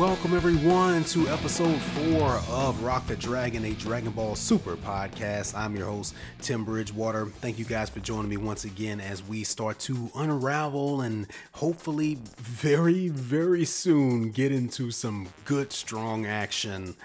welcome everyone to episode four of Rock the Dragon, a Dragon Ball Super podcast. I'm your host, Tim Bridgewater. Thank you guys for joining me once again as we start to unravel and hopefully very, very soon get into some good, strong action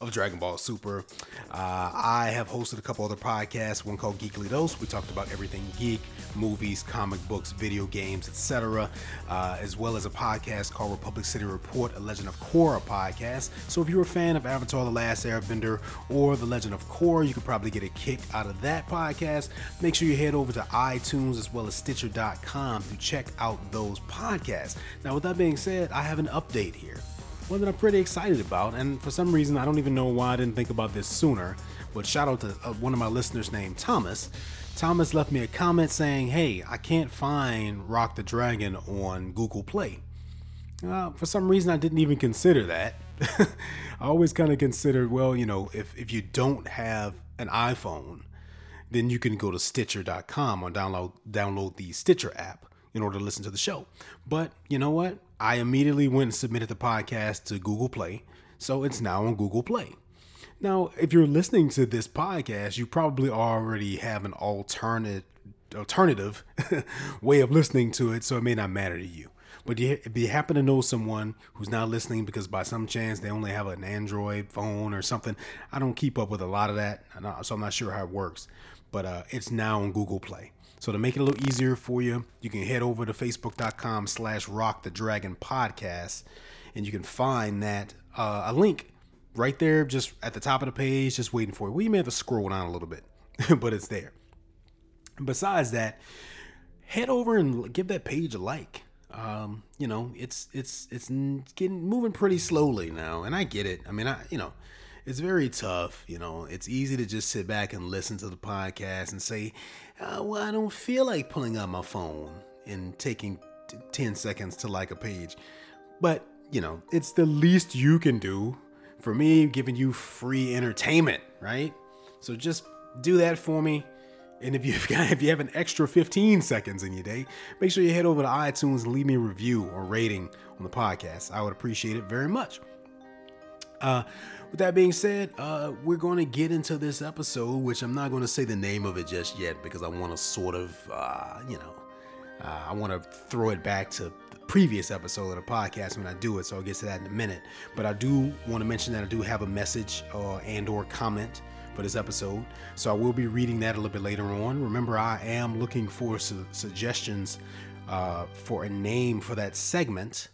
of Dragon Ball Super. Uh, I have hosted a couple other podcasts, one called Geekly Dose. We talked about everything geek, movies, comic books, video games, etc., uh, as well as a podcast called Republic City Report, a Legend of Korra podcast. So if you're a fan of Avatar The Last Airbender or The Legend of Korra, you could probably get a kick out of that podcast. Make sure you head over to iTunes as well as Stitcher.com to check out those podcasts. Now, with that being said, I have an update here one that I'm pretty excited about. And for some reason, I don't even know why I didn't think about this sooner. But shout out to uh, one of my listeners named Thomas. Thomas left me a comment saying, Hey, I can't find Rock the Dragon on Google Play. Uh, for some reason, I didn't even consider that. I always kind of considered, well, you know, if, if you don't have an iPhone, then you can go to Stitcher.com or download download the Stitcher app in order to listen to the show. But you know what? I immediately went and submitted the podcast to Google Play, so it's now on Google Play. Now, if you're listening to this podcast, you probably already have an alternate alternative way of listening to it, so it may not matter to you. But if you happen to know someone who's not listening because by some chance they only have an Android phone or something, I don't keep up with a lot of that, so I'm not sure how it works. But uh, it's now on Google Play. So to make it a little easier for you, you can head over to facebook.com slash rock the dragon podcast and you can find that uh, a link right there just at the top of the page just waiting for you. We may have to scroll down a little bit, but it's there. Besides that, head over and give that page a like. Um, you know, it's it's it's getting moving pretty slowly now, and I get it. I mean, I you know, it's very tough. You know, it's easy to just sit back and listen to the podcast and say, uh, well, I don't feel like pulling out my phone and taking t- 10 seconds to like a page. But, you know, it's the least you can do for me, giving you free entertainment, right? So just do that for me. And if you've got, if you have an extra 15 seconds in your day, make sure you head over to iTunes and leave me a review or rating on the podcast. I would appreciate it very much. Uh, with that being said, uh, we're going to get into this episode, which I'm not going to say the name of it just yet because I want to sort of, uh, you know, uh, I want to throw it back to the previous episode of the podcast when I do it. So I'll get to that in a minute. But I do want to mention that I do have a message uh, and/or comment for this episode, so I will be reading that a little bit later on. Remember, I am looking for su- suggestions uh, for a name for that segment.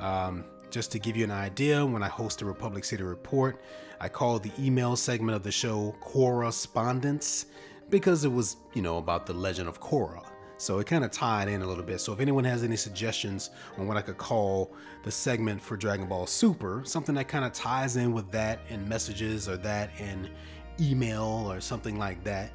Um, just to give you an idea, when I host the Republic City Report, I call the email segment of the show Correspondence because it was, you know, about the legend of Korra. So it kind of tied in a little bit. So if anyone has any suggestions on what I could call the segment for Dragon Ball Super, something that kind of ties in with that in messages or that in email or something like that,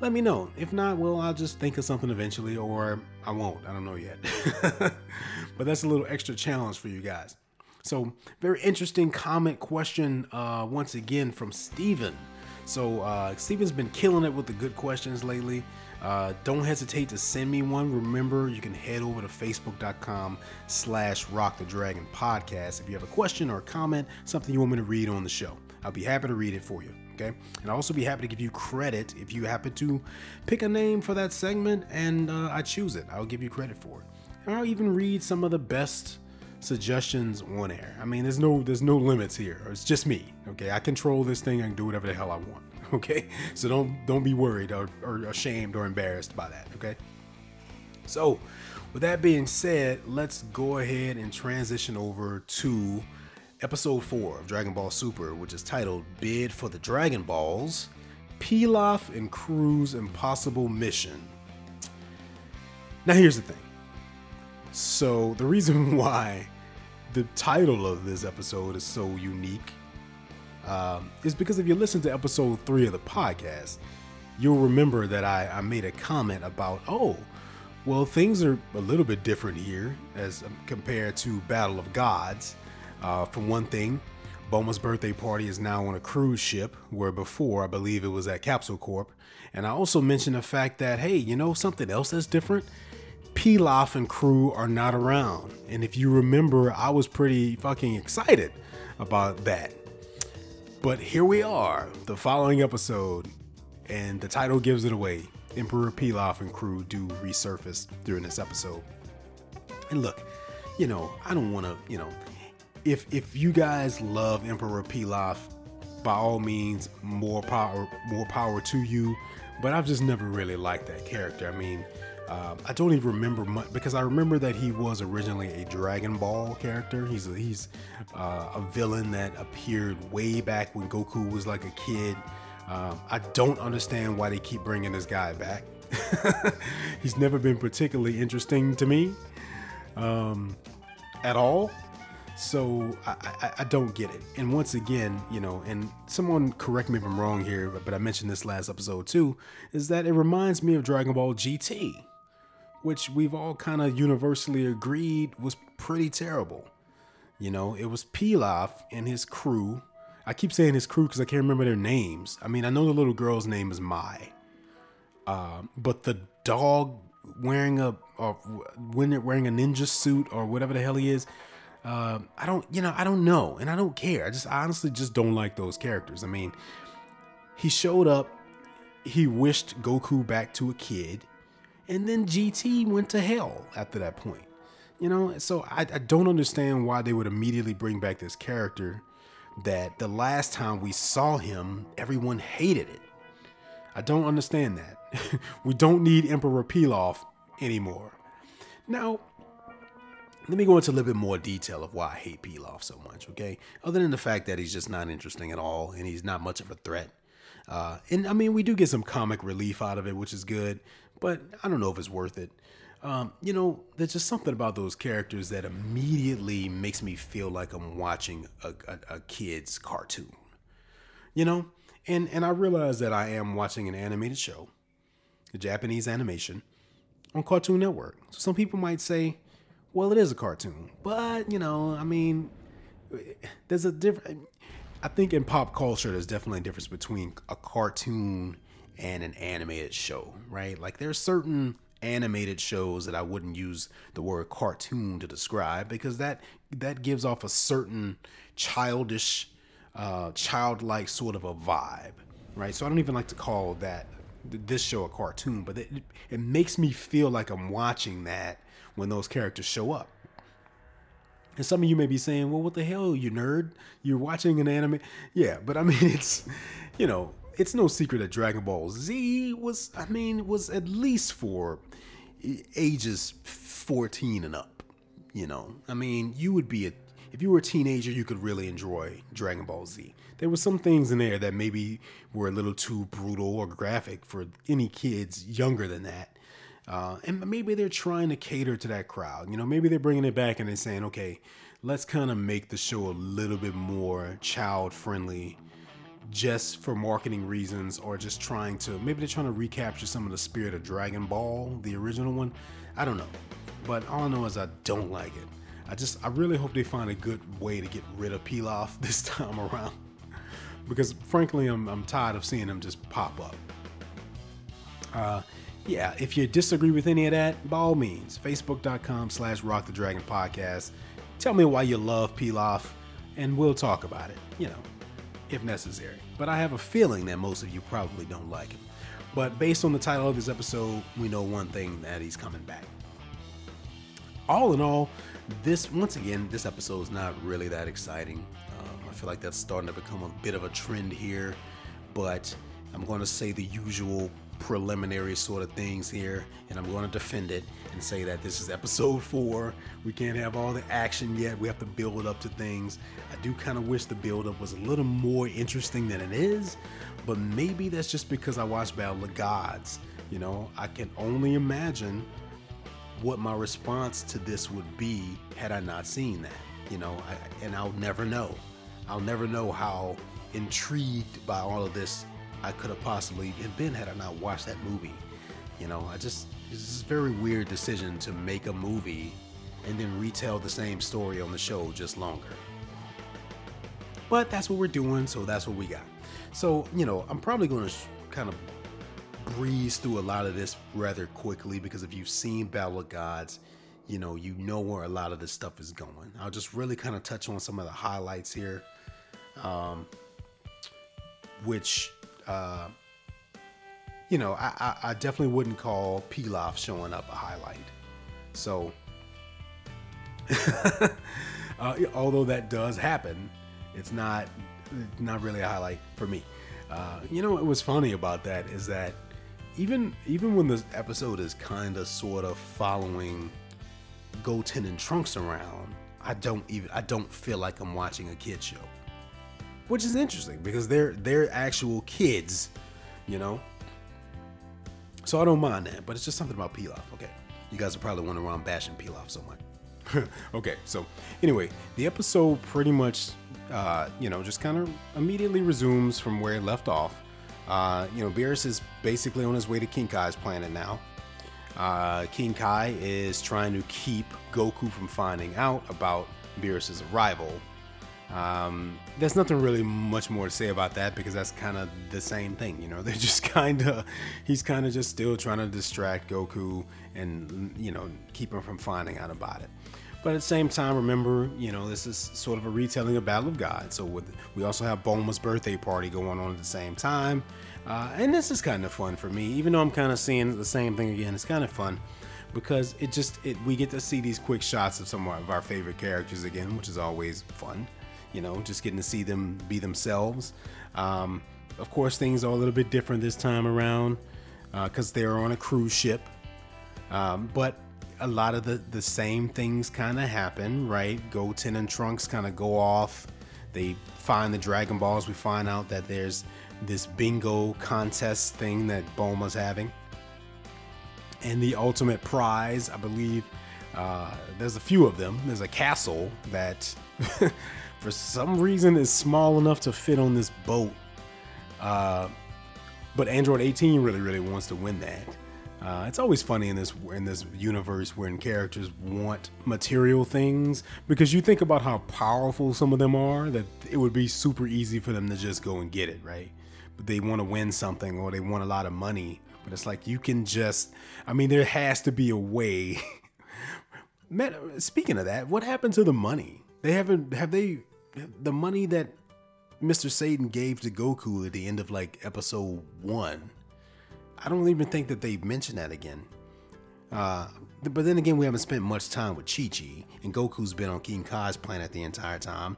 let me know. If not, well, I'll just think of something eventually or I won't. I don't know yet. but that's a little extra challenge for you guys. So, very interesting comment question uh, once again from Steven. So, uh, Steven's been killing it with the good questions lately. Uh, don't hesitate to send me one. Remember, you can head over to facebook.com slash rock the dragon podcast if you have a question or a comment, something you want me to read on the show. I'll be happy to read it for you. Okay. And I'll also be happy to give you credit if you happen to pick a name for that segment and uh, I choose it. I'll give you credit for it. And I'll even read some of the best suggestions on air. I mean, there's no there's no limits here. It's just me. Okay, I control this thing. I can do whatever the hell I want. Okay, so don't don't be worried or, or ashamed or embarrassed by that. Okay. So, with that being said, let's go ahead and transition over to episode four of Dragon Ball Super, which is titled "Bid for the Dragon Balls." Pilaf and Crew's Impossible Mission. Now, here's the thing. So, the reason why the title of this episode is so unique um, is because if you listen to episode three of the podcast, you'll remember that I, I made a comment about, oh, well, things are a little bit different here as um, compared to Battle of Gods. Uh, for one thing, Bulma's birthday party is now on a cruise ship, where before I believe it was at Capsule Corp. And I also mentioned the fact that, hey, you know something else that's different? Pilaf and crew are not around. And if you remember, I was pretty fucking excited about that. But here we are, the following episode, and the title gives it away. Emperor Pilaf and crew do resurface during this episode. And look, you know, I don't want to, you know, if if you guys love Emperor Pilaf, by all means, more power, more power to you. But I've just never really liked that character. I mean, um, I don't even remember much because I remember that he was originally a Dragon Ball character. He's a, he's uh, a villain that appeared way back when Goku was like a kid. Um, I don't understand why they keep bringing this guy back. he's never been particularly interesting to me um, at all. So I, I, I, don't get it. And once again, you know, and someone correct me if I'm wrong here, but I mentioned this last episode too, is that it reminds me of Dragon Ball GT, which we've all kind of universally agreed was pretty terrible. You know, it was Pilaf and his crew. I keep saying his crew because I can't remember their names. I mean, I know the little girl's name is Mai, uh, but the dog wearing a, or wearing a ninja suit or whatever the hell he is uh, I don't, you know, I don't know, and I don't care. I just I honestly just don't like those characters. I mean, he showed up, he wished Goku back to a kid, and then GT went to hell after that point. You know, so I, I don't understand why they would immediately bring back this character that the last time we saw him, everyone hated it. I don't understand that. we don't need Emperor Pilaf anymore. Now, let me go into a little bit more detail of why I hate Pilaf so much, okay? Other than the fact that he's just not interesting at all and he's not much of a threat. Uh, and I mean, we do get some comic relief out of it, which is good, but I don't know if it's worth it. Um, you know, there's just something about those characters that immediately makes me feel like I'm watching a, a, a kid's cartoon. You know, and and I realize that I am watching an animated show, a Japanese animation, on Cartoon Network. So some people might say, well, it is a cartoon, but you know, I mean, there's a different. I think in pop culture, there's definitely a difference between a cartoon and an animated show, right? Like there's certain animated shows that I wouldn't use the word cartoon to describe because that that gives off a certain childish, uh, childlike sort of a vibe, right? So I don't even like to call that this show a cartoon, but it, it makes me feel like I'm watching that when those characters show up. And some of you may be saying, well, what the hell, you nerd? You're watching an anime. Yeah, but I mean, it's, you know, it's no secret that Dragon Ball Z was, I mean, was at least for ages 14 and up. You know, I mean, you would be a, if you were a teenager, you could really enjoy Dragon Ball Z. There were some things in there that maybe were a little too brutal or graphic for any kids younger than that. Uh, and maybe they're trying to cater to that crowd. You know, maybe they're bringing it back and they're saying, okay, let's kind of make the show a little bit more child friendly just for marketing reasons or just trying to maybe they're trying to recapture some of the spirit of Dragon Ball, the original one. I don't know. But all I know is I don't like it. I just I really hope they find a good way to get rid of Pilaf this time around. because frankly I'm I'm tired of seeing him just pop up. Uh yeah, if you disagree with any of that, by all means, facebook.com slash rock the dragon podcast. Tell me why you love Pilaf, and we'll talk about it, you know, if necessary. But I have a feeling that most of you probably don't like him. But based on the title of this episode, we know one thing that he's coming back. All in all, this, once again, this episode is not really that exciting. Um, I feel like that's starting to become a bit of a trend here, but I'm going to say the usual preliminary sort of things here, and I'm going to defend it and say that this is episode four. We can't have all the action yet. We have to build up to things. I do kind of wish the build up was a little more interesting than it is, but maybe that's just because I watched Battle of Gods. You know, I can only imagine what my response to this would be had I not seen that. You know, I, and I'll never know. I'll never know how intrigued by all of this I could have possibly been had I not watched that movie. You know, I just it's a very weird decision to make a movie and then retell the same story on the show just longer. But that's what we're doing, so that's what we got. So, you know, I'm probably going to kind of breeze through a lot of this rather quickly because if you've seen Battle of Gods, you know, you know where a lot of this stuff is going. I'll just really kind of touch on some of the highlights here, um, which, uh, you know, I, I, I definitely wouldn't call Pilaf showing up a highlight. So, uh, although that does happen, it's not not really a highlight for me. Uh, you know what was funny about that is that even even when this episode is kind of sort of following Goten and Trunks around, I don't even I don't feel like I'm watching a kid show, which is interesting because they're they're actual kids, you know. So I don't mind that, but it's just something about Pilaf. Okay, you guys are probably wondering why I'm bashing Pilaf so much. okay, so anyway, the episode pretty much, uh, you know, just kind of immediately resumes from where it left off. Uh, you know, Beerus is basically on his way to King Kai's planet now. Uh, King Kai is trying to keep Goku from finding out about Beerus's arrival. Um, there's nothing really much more to say about that because that's kind of the same thing, you know. They're just kind of, he's kind of just still trying to distract Goku and, you know, keep him from finding out about it. But at the same time, remember, you know, this is sort of a retelling of Battle of God. So with, we also have Bulma's birthday party going on at the same time. Uh, and this is kind of fun for me, even though I'm kind of seeing the same thing again. It's kind of fun because it just it we get to see these quick shots of some of our favorite characters again, which is always fun. You know, just getting to see them be themselves. Um, of course, things are a little bit different this time around because uh, they're on a cruise ship. Um, but a lot of the, the same things kind of happen, right? Goten and Trunks kind of go off. They find the Dragon Balls. We find out that there's this bingo contest thing that Bulma's having. And the ultimate prize, I believe, uh, there's a few of them. There's a castle that, for some reason, is small enough to fit on this boat. Uh, but Android 18 really, really wants to win that. Uh, it's always funny in this in this universe when characters want material things because you think about how powerful some of them are that it would be super easy for them to just go and get it right but they want to win something or they want a lot of money but it's like you can just i mean there has to be a way speaking of that what happened to the money they haven't have they the money that mr satan gave to goku at the end of like episode one I don't even think that they mentioned that again. Uh, but then again, we haven't spent much time with Chi Chi, and Goku's been on King Kai's planet the entire time.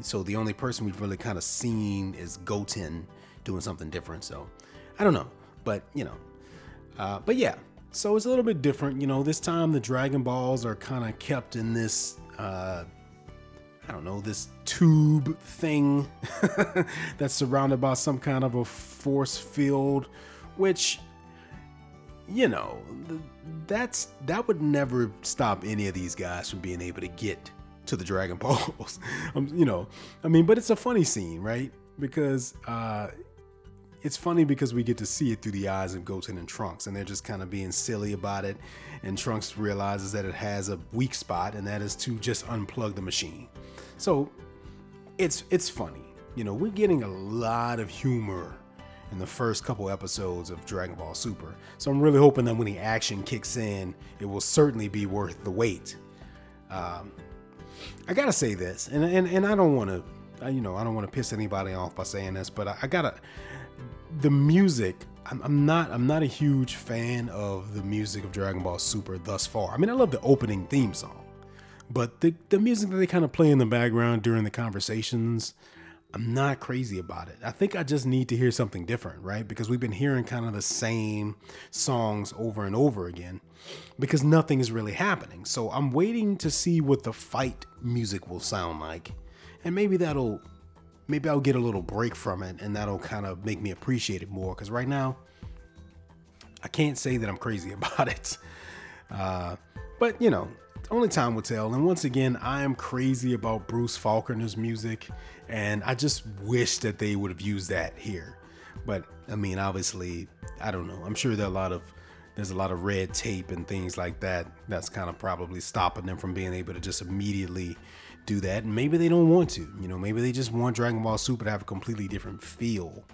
So the only person we've really kind of seen is Goten doing something different. So I don't know, but you know, uh, but yeah. So it's a little bit different. You know, this time the Dragon Balls are kind of kept in this. Uh, I don't know, this tube thing that's surrounded by some kind of a force field which you know that's that would never stop any of these guys from being able to get to the dragon balls um, you know i mean but it's a funny scene right because uh it's funny because we get to see it through the eyes of Goten and Trunks, and they're just kind of being silly about it. And Trunks realizes that it has a weak spot, and that is to just unplug the machine. So it's it's funny, you know. We're getting a lot of humor in the first couple episodes of Dragon Ball Super. So I'm really hoping that when the action kicks in, it will certainly be worth the wait. Um, I gotta say this, and and, and I don't want to, you know, I don't want to piss anybody off by saying this, but I, I gotta. The music, I'm, I'm not, I'm not a huge fan of the music of Dragon Ball Super thus far. I mean, I love the opening theme song, but the the music that they kind of play in the background during the conversations I'm not crazy about it. I think I just need to hear something different, right? Because we've been hearing kind of the same songs over and over again because nothing is really happening. So I'm waiting to see what the fight music will sound like. And maybe that'll maybe I'll get a little break from it and that'll kind of make me appreciate it more cuz right now I can't say that I'm crazy about it. Uh, but you know, only time will tell. And once again, I am crazy about Bruce Faulconer's music, and I just wish that they would have used that here. But I mean, obviously, I don't know. I'm sure there are a lot of there's a lot of red tape and things like that that's kind of probably stopping them from being able to just immediately do that. And maybe they don't want to. You know, maybe they just want Dragon Ball Super to have a completely different feel.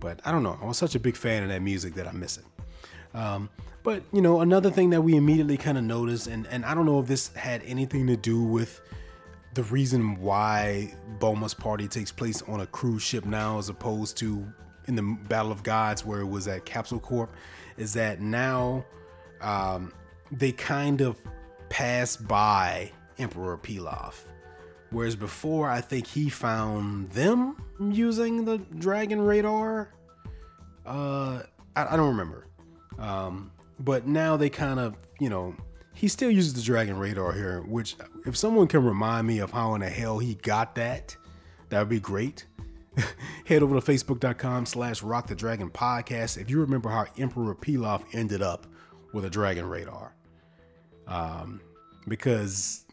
But I don't know. I was such a big fan of that music that I miss it. Um, but you know, another thing that we immediately kind of noticed, and and I don't know if this had anything to do with the reason why Bulma's party takes place on a cruise ship now, as opposed to in the Battle of Gods where it was at Capsule Corp, is that now um, they kind of pass by Emperor Pilaf. Whereas before, I think he found them using the Dragon radar. Uh, I, I don't remember. Um, but now they kind of, you know, he still uses the Dragon radar here, which, if someone can remind me of how in the hell he got that, that would be great. Head over to facebook.com slash rock the dragon podcast if you remember how Emperor Pilaf ended up with a Dragon radar. Um, because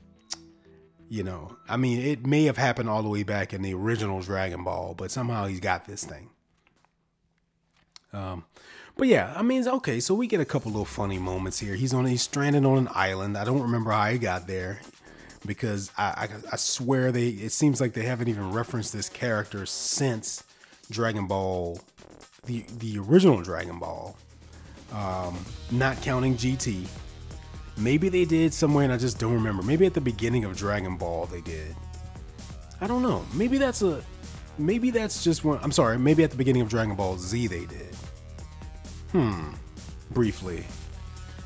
you know, I mean, it may have happened all the way back in the original Dragon Ball, but somehow he's got this thing. Um, but yeah, I mean, okay, so we get a couple little funny moments here. He's on, he's stranded on an island. I don't remember how he got there because I, I, I swear they, it seems like they haven't even referenced this character since Dragon Ball, the the original Dragon Ball, um, not counting GT. Maybe they did somewhere and I just don't remember. Maybe at the beginning of Dragon Ball they did. I don't know. Maybe that's a maybe that's just one I'm sorry, maybe at the beginning of Dragon Ball Z they did. Hmm. Briefly.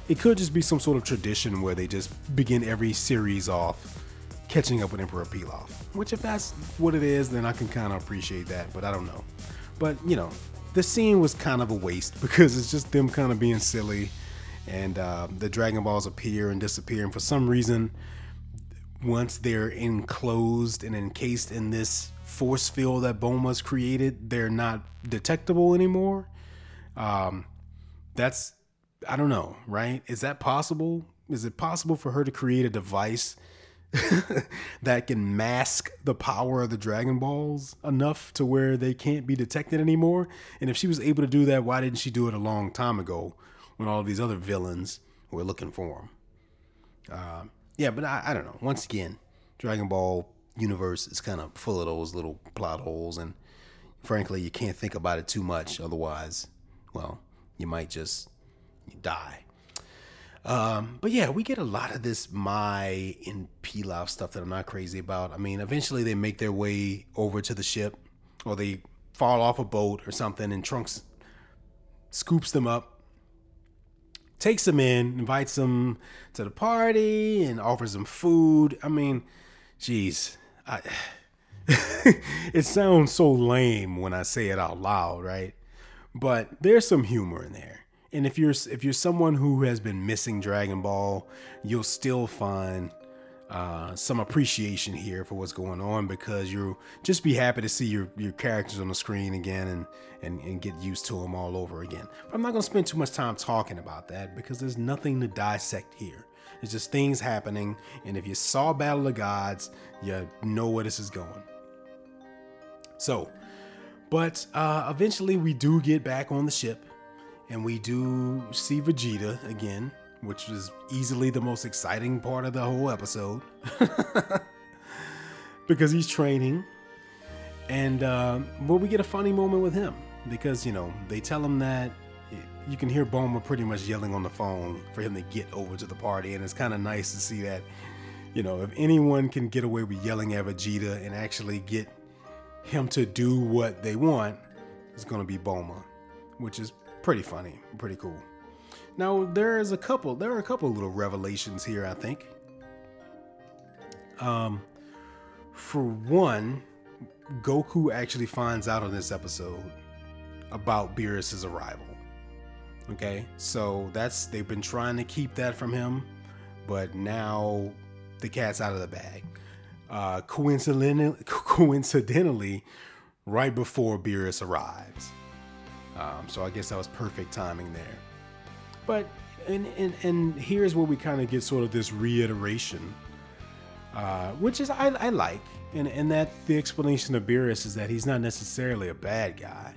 It could just be some sort of tradition where they just begin every series off catching up with Emperor Pilaf. Which if that's what it is, then I can kind of appreciate that, but I don't know. But, you know, the scene was kind of a waste because it's just them kind of being silly and uh, the Dragon Balls appear and disappear. And for some reason, once they're enclosed and encased in this force field that Bulma's created, they're not detectable anymore. Um, that's I don't know, right? Is that possible? Is it possible for her to create a device that can mask the power of the Dragon Balls enough to where they can't be detected anymore? And if she was able to do that, why didn't she do it a long time ago when all of these other villains were looking for him. Uh, yeah, but I, I don't know. Once again, Dragon Ball universe is kind of full of those little plot holes, and frankly, you can't think about it too much. Otherwise, well, you might just die. Um, but yeah, we get a lot of this Mai and Pilaf stuff that I'm not crazy about. I mean, eventually they make their way over to the ship, or they fall off a boat or something, and Trunks scoops them up takes them in, invites them to the party, and offers them food. I mean, geez, I, it sounds so lame when I say it out loud, right? But there's some humor in there. And if you're if you're someone who has been missing Dragon Ball, you'll still find uh, some appreciation here for what's going on because you'll just be happy to see your, your characters on the screen again and, and, and get used to them all over again. But I'm not going to spend too much time talking about that because there's nothing to dissect here. It's just things happening, and if you saw Battle of Gods, you know where this is going. So, but uh, eventually we do get back on the ship, and we do see Vegeta again which was easily the most exciting part of the whole episode because he's training. And uh, but we get a funny moment with him because you know they tell him that you can hear Bulma pretty much yelling on the phone for him to get over to the party, and it's kind of nice to see that. You know, if anyone can get away with yelling at Vegeta and actually get him to do what they want, is gonna be Bulma, which is pretty funny, pretty cool. Now there is a couple. There are a couple little revelations here. I think. Um, for one, Goku actually finds out on this episode about Beerus's arrival. Okay, so that's they've been trying to keep that from him, but now the cat's out of the bag. Uh, coincidentally, coincidentally, right before Beerus arrives. Um, so I guess that was perfect timing there. But and and, and here's where we kind of get sort of this reiteration, uh, which is I, I like, and and that the explanation of Beerus is that he's not necessarily a bad guy.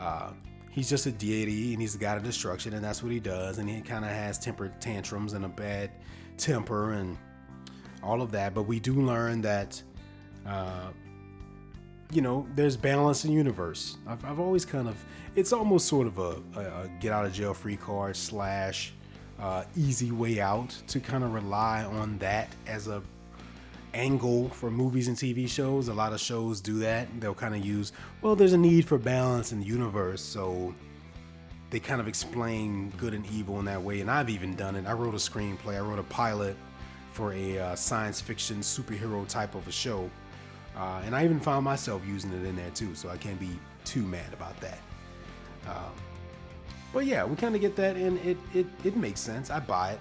Uh, he's just a deity and he's the god of destruction, and that's what he does. And he kind of has temper tantrums and a bad temper and all of that. But we do learn that uh, you know, there's balance in the universe. I've, I've always kind of, it's almost sort of a, a, a get out of jail free card slash uh, easy way out to kind of rely on that as a angle for movies and TV shows. A lot of shows do that. They'll kind of use, well, there's a need for balance in the universe, so they kind of explain good and evil in that way. And I've even done it. I wrote a screenplay. I wrote a pilot for a uh, science fiction superhero type of a show, uh, and I even found myself using it in there too. So I can't be too mad about that. Um, but yeah, we kind of get that, and it it it makes sense. I buy it.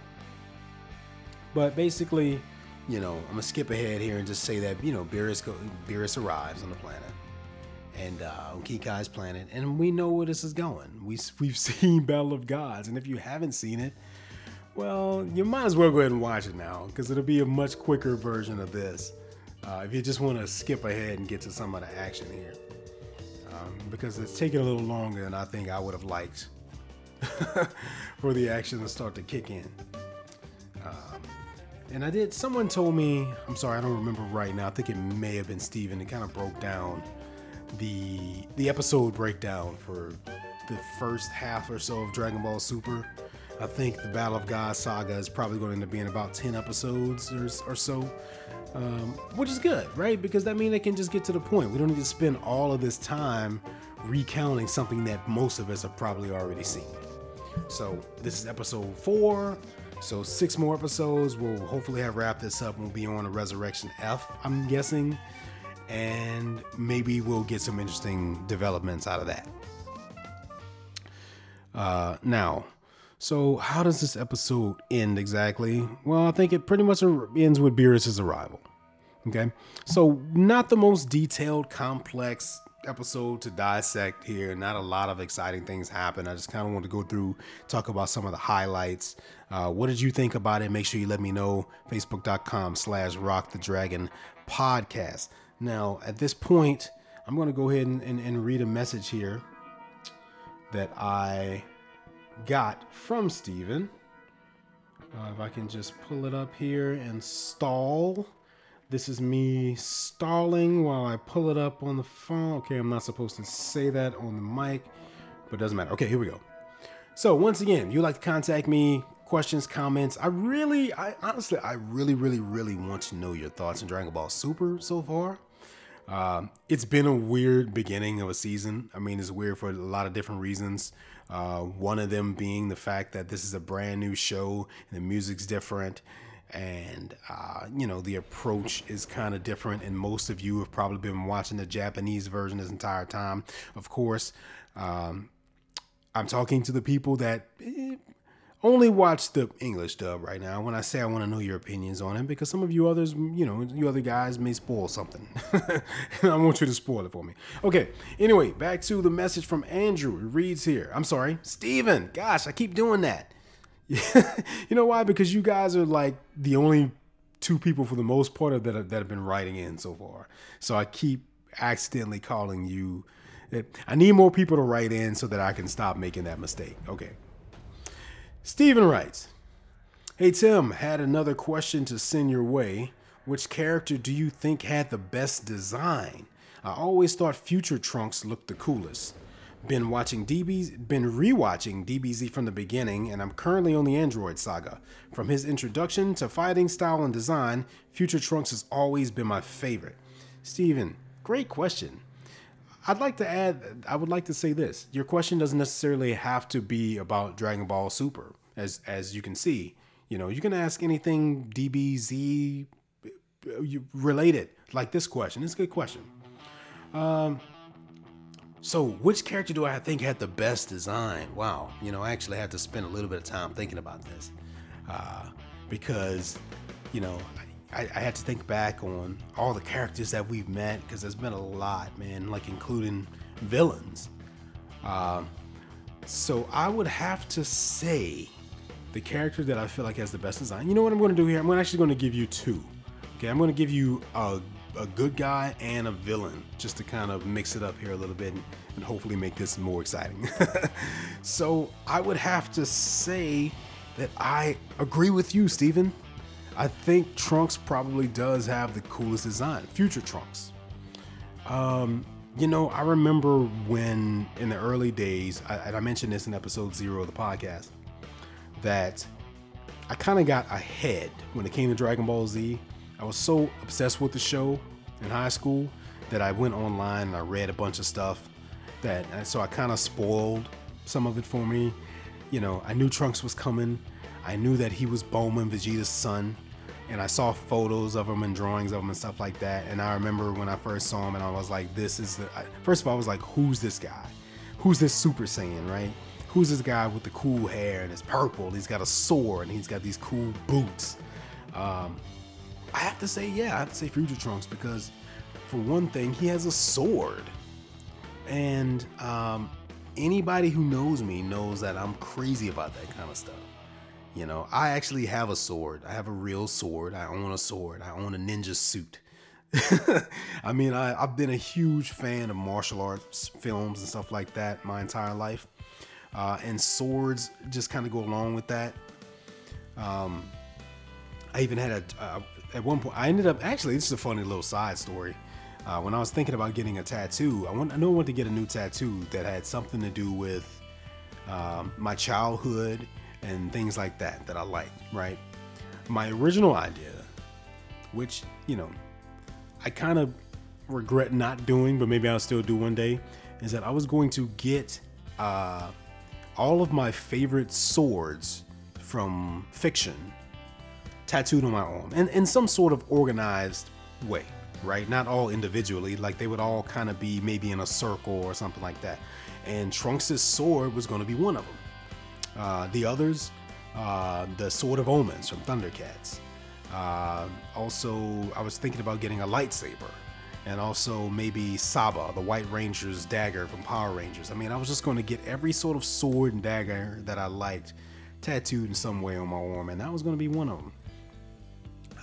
But basically, you know, I'm gonna skip ahead here and just say that you know Beerus go, Beerus arrives on the planet, and uh, on King Kai's planet, and we know where this is going. We we've seen Battle of Gods, and if you haven't seen it, well, you might as well go ahead and watch it now because it'll be a much quicker version of this. Uh, if you just want to skip ahead and get to some of the action here, um, because it's taking a little longer than I think I would have liked for the action to start to kick in. Um, and I did. Someone told me. I'm sorry, I don't remember right now. I think it may have been Steven. It kind of broke down the the episode breakdown for the first half or so of Dragon Ball Super. I think the Battle of God saga is probably going to end up being about 10 episodes or, or so, um, which is good, right? Because that means they can just get to the point. We don't need to spend all of this time recounting something that most of us have probably already seen. So, this is episode four. So six more episodes. We'll hopefully have wrapped this up. We'll be on a Resurrection F, I'm guessing, and maybe we'll get some interesting developments out of that. Uh, now, so how does this episode end exactly? Well, I think it pretty much ends with Beerus' arrival. Okay, so not the most detailed, complex episode to dissect here. Not a lot of exciting things happen. I just kind of want to go through, talk about some of the highlights. Uh, what did you think about it? Make sure you let me know. Facebook.com slash rock the dragon podcast. Now, at this point, I'm going to go ahead and, and, and read a message here that I got from Steven. Uh, if I can just pull it up here and stall. This is me stalling while I pull it up on the phone. Okay, I'm not supposed to say that on the mic, but it doesn't matter. Okay, here we go. So once again, if you'd like to contact me, questions, comments, I really, I honestly, I really, really, really want to know your thoughts on Dragon Ball Super so far. Uh, it's been a weird beginning of a season. I mean, it's weird for a lot of different reasons. Uh, one of them being the fact that this is a brand new show and the music's different and uh, you know the approach is kind of different and most of you have probably been watching the japanese version this entire time. Of course um, i'm talking to the people that eh, only watch the english dub right now when i say i want to know your opinions on it because some of you others you know you other guys may spoil something i want you to spoil it for me okay anyway back to the message from andrew it reads here i'm sorry steven gosh i keep doing that you know why? Because you guys are like the only two people for the most part that have, that have been writing in so far. So I keep accidentally calling you. Eh, I need more people to write in so that I can stop making that mistake. Okay. Steven writes, Hey Tim, had another question to send your way. Which character do you think had the best design? I always thought Future Trunks looked the coolest been watching DB's been rewatching DBZ from the beginning, and I'm currently on the Android saga. From his introduction to fighting style and design, Future Trunks has always been my favorite. Steven, great question. I'd like to add I would like to say this. Your question doesn't necessarily have to be about Dragon Ball Super, as as you can see. You know, you can ask anything DBZ related, like this question. It's a good question. Um, so, which character do I think had the best design? Wow, you know, I actually had to spend a little bit of time thinking about this uh, because, you know, I, I, had to think back on all the characters that we've met because there's been a lot, man, like including villains. Uh, so, I would have to say the character that I feel like has the best design. You know what I'm going to do here? I'm actually going to give you two. Okay, I'm going to give you a a good guy and a villain just to kind of mix it up here a little bit and, and hopefully make this more exciting. so I would have to say that I agree with you, Steven. I think Trunks probably does have the coolest design, Future Trunks. Um, you know, I remember when in the early days, I, I mentioned this in episode zero of the podcast, that I kind of got ahead when it came to Dragon Ball Z. I was so obsessed with the show in high school that I went online and I read a bunch of stuff that so I kind of spoiled some of it for me. You know, I knew Trunks was coming. I knew that he was Bulma Vegeta's son and I saw photos of him and drawings of him and stuff like that. And I remember when I first saw him, and I was like, "This is the." First of all, I was like, "Who's this guy? Who's this Super Saiyan?" Right? Who's this guy with the cool hair and it's purple? He's got a sword and he's got these cool boots. Um, I have to say, yeah, I have to say Future Trunks because, for one thing, he has a sword, and um, anybody who knows me knows that I'm crazy about that kind of stuff. You know, I actually have a sword. I have a real sword. I own a sword. I own a ninja suit. I mean, I, have been a huge fan of martial arts films and stuff like that my entire life. Uh, and swords just kind of go along with that. Um, I even had a, uh, at one point, I ended up, actually, this is a funny little side story. Uh, when I was thinking about getting a tattoo, I, want, I knew I wanted to get a new tattoo that had something to do with um, my childhood and things like that that I like, right? My original idea, which, you know, I kind of regret not doing, but maybe I'll still do one day, is that I was going to get uh, all of my favorite swords from fiction tattooed on my arm and in some sort of organized way, right? Not all individually, like they would all kind of be maybe in a circle or something like that. And Trunks' sword was going to be one of them. Uh, the others, uh, the Sword of Omens from Thundercats. Uh, also, I was thinking about getting a lightsaber, and also maybe Saba, the White Ranger's dagger from Power Rangers. I mean, I was just going to get every sort of sword and dagger that I liked tattooed in some way on my arm, and that was going to be one of them.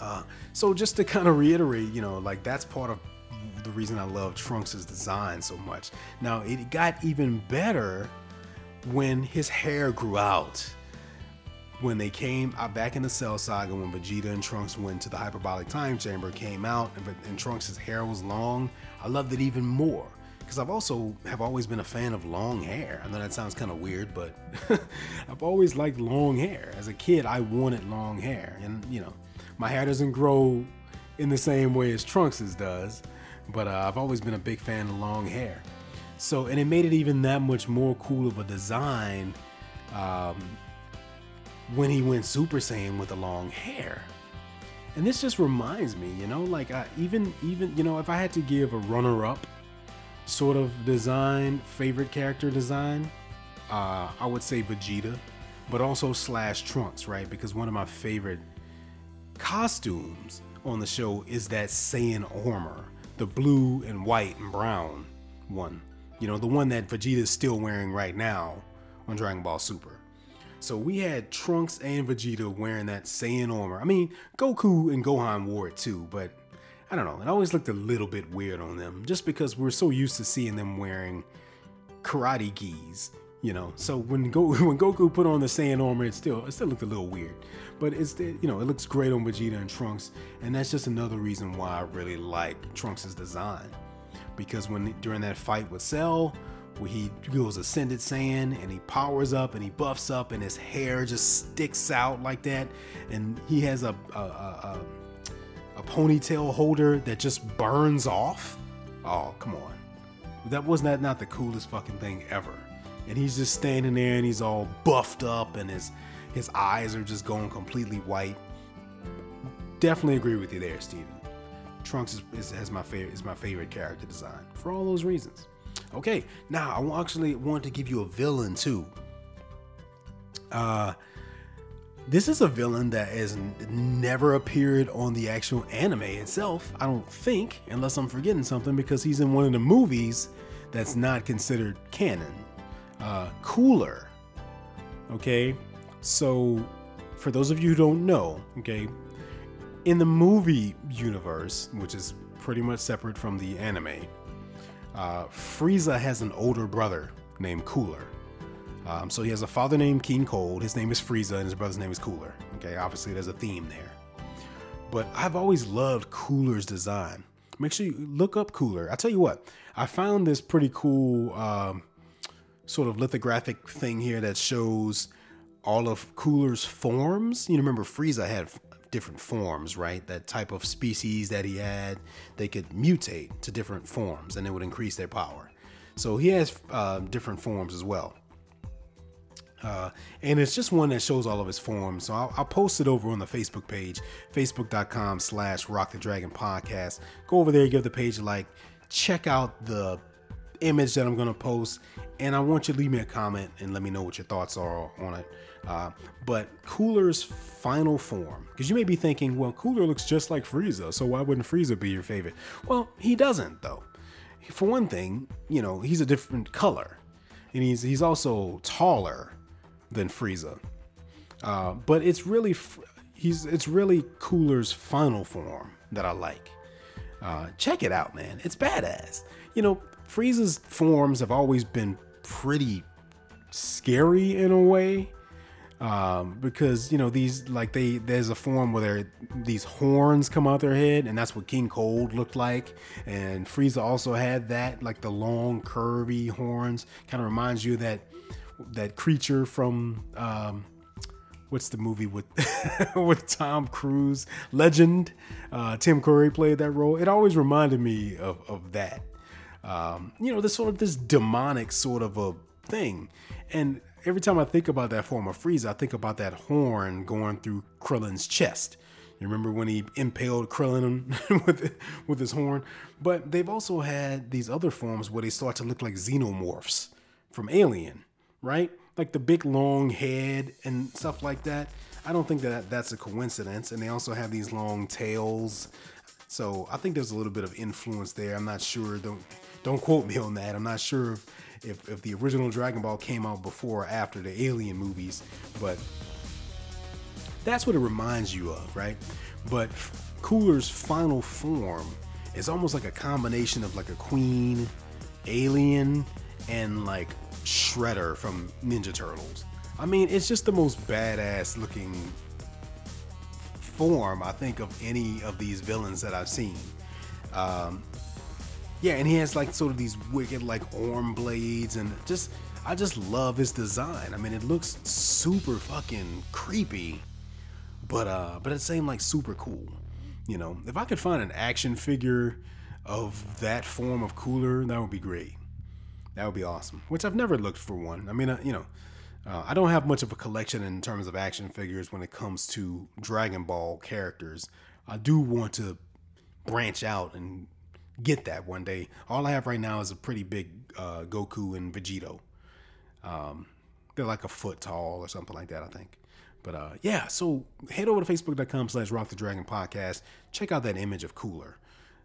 Uh, so just to kind of reiterate, you know, like that's part of the reason I love Trunks' design so much. Now it got even better when his hair grew out. When they came out back in the Cell Saga, when Vegeta and Trunks went to the hyperbolic time chamber, came out, and, and Trunks' hair was long, I loved it even more because I've also have always been a fan of long hair. I know that sounds kind of weird, but I've always liked long hair. As a kid, I wanted long hair, and you know, my hair doesn't grow in the same way as Trunks's does, but uh, I've always been a big fan of long hair. So, and it made it even that much more cool of a design um, when he went Super Saiyan with the long hair. And this just reminds me, you know, like I, even even you know, if I had to give a runner-up sort of design, favorite character design, uh, I would say Vegeta, but also slash Trunks, right? Because one of my favorite costumes on the show is that Saiyan armor, the blue and white and brown one. You know, the one that Vegeta is still wearing right now on Dragon Ball Super. So we had Trunks and Vegeta wearing that Saiyan armor. I mean, Goku and Gohan wore it too, but I don't know. It always looked a little bit weird on them just because we're so used to seeing them wearing karate gis, you know. So when Go when Goku put on the Saiyan armor, it still it still looked a little weird. But it's you know, it looks great on Vegeta and Trunks, and that's just another reason why I really like Trunks' design because when during that fight with Cell, where he goes Ascended Saiyan and he powers up and he buffs up and his hair just sticks out like that, and he has a a, a, a ponytail holder that just burns off. Oh come on, that was not that not the coolest fucking thing ever. And he's just standing there and he's all buffed up and his his eyes are just going completely white. Definitely agree with you there, Steven. Trunks is, is, my favorite is my favorite character design for all those reasons. Okay, now I actually want to give you a villain too. Uh, this is a villain that has never appeared on the actual anime itself. I don't think, unless I'm forgetting something, because he's in one of the movies that's not considered canon. Uh, Cooler. Okay, so for those of you who don't know, okay, in the movie universe, which is pretty much separate from the anime, uh, Frieza has an older brother named Cooler. Um, so he has a father named King Cold. His name is Frieza, and his brother's name is Cooler. Okay, obviously there's a theme there. But I've always loved Cooler's design make sure you look up Cooler. I tell you what, I found this pretty cool um, sort of lithographic thing here that shows all of Cooler's forms. You remember Frieza had different forms, right? That type of species that he had, they could mutate to different forms and it would increase their power. So he has uh, different forms as well. Uh, and it's just one that shows all of his forms. So I'll, I'll, post it over on the Facebook page, facebook.com slash rock the dragon podcast. Go over there, give the page a like, check out the image that I'm going to post. And I want you to leave me a comment and let me know what your thoughts are on it. Uh, but Cooler's final form, because you may be thinking, well, Cooler looks just like Frieza, so why wouldn't Frieza be your favorite? Well, he doesn't, though. For one thing, you know, he's a different color, and he's he's also taller than Frieza. Uh, but it's really he's it's really Cooler's final form that I like. Uh, check it out, man. It's badass. You know, Frieza's forms have always been pretty scary in a way um, because you know these like they there's a form where these horns come out their head, and that's what King Cold looked like. And Frieza also had that like the long curvy horns, kind of reminds you that that creature from um, what's the movie with with Tom Cruise, Legend. Uh, Tim Curry played that role. It always reminded me of of that. Um, you know, this sort of this demonic sort of a thing, and every time I think about that form of Frieza, I think about that horn going through Krillin's chest. You remember when he impaled Krillin with with his horn? But they've also had these other forms where they start to look like xenomorphs from Alien, right? Like the big long head and stuff like that. I don't think that that's a coincidence. And they also have these long tails. So I think there's a little bit of influence there. I'm not sure. Don't don't quote me on that. I'm not sure if if, if the original Dragon Ball came out before or after the Alien movies, but that's what it reminds you of, right? But Cooler's final form is almost like a combination of like a queen, alien, and like Shredder from Ninja Turtles. I mean, it's just the most badass looking form I think of any of these villains that I've seen. Um, yeah, and he has like sort of these wicked like arm blades and just I just love his design. I mean, it looks super fucking creepy, but uh, but it same like super cool. You know, if I could find an action figure of that form of cooler, that would be great. That would be awesome. Which I've never looked for one. I mean, uh, you know, uh, I don't have much of a collection in terms of action figures when it comes to Dragon Ball characters. I do want to branch out and get that one day. All I have right now is a pretty big uh, Goku and Vegito. Um, they're like a foot tall or something like that, I think. But uh, yeah, so head over to facebook.com slash rock the dragon podcast. Check out that image of Cooler.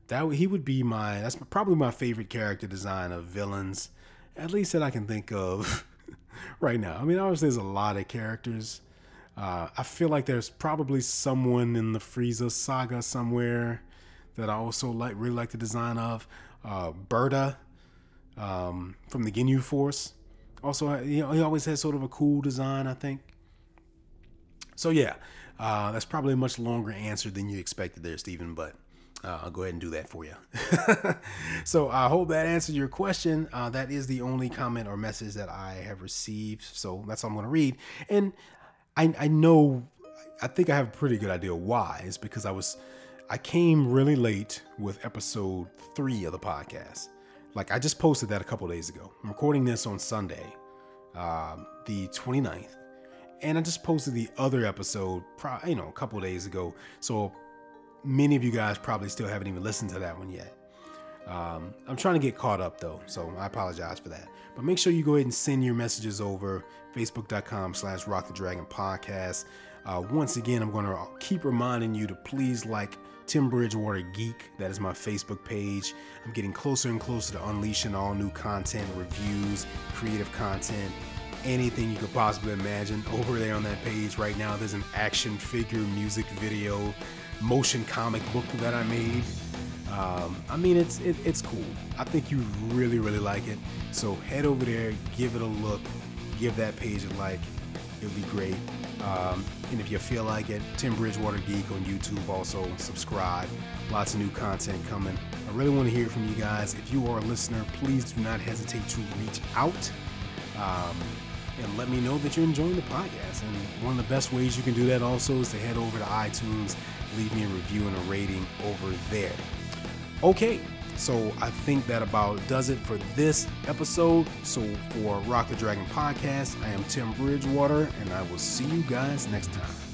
That he would be my that's probably my favorite character design of villains, at least that I can think of right now. I mean, obviously there's a lot of characters. Uh, I feel like there's probably someone in the Frieza saga somewhere that I also like really like the design of. Uh, Burter um, from the Ginyu Force. Also, he, he always has sort of a cool design, I think. So yeah, uh, that's probably a much longer answer than you expected there, Stephen. But uh, I'll go ahead and do that for you. so I hope that answered your question. Uh, that is the only comment or message that I have received. So that's all I'm going to read. And I, I know, I think I have a pretty good idea why. It's because I was I came really late with episode three of the podcast. Like I just posted that a couple days ago. I'm recording this on Sunday, um, the 29th, and I just posted the other episode, you know, a couple days ago. So many of you guys probably still haven't even listened to that one yet. Um, I'm trying to get caught up though, so I apologize for that. But make sure you go ahead and send your messages over facebook.com slash rock the dragon podcast. Uh, once again, I'm going to keep reminding you to please like Tim Bridgewater Geek. That is my Facebook page. I'm getting closer and closer to unleashing all new content, reviews, creative content, anything you could possibly imagine over there on that page. Right now, there's an action figure music video, motion comic book that I made. Um, I mean, it's it, it's cool. I think you really really like it. So head over there, give it a look, give that page a like, it would be great. Um, and if you feel like it, Tim Bridgewater Geek on YouTube, also subscribe. Lots of new content coming. I really want to hear from you guys. If you are a listener, please do not hesitate to reach out um, and let me know that you're enjoying the podcast. And one of the best ways you can do that also is to head over to iTunes, leave me a review and a rating over there. Okay, so I think that about does it for this episode. So for Rock the Dragon podcast, I am Tim Bridgewater, and I will see you guys next time.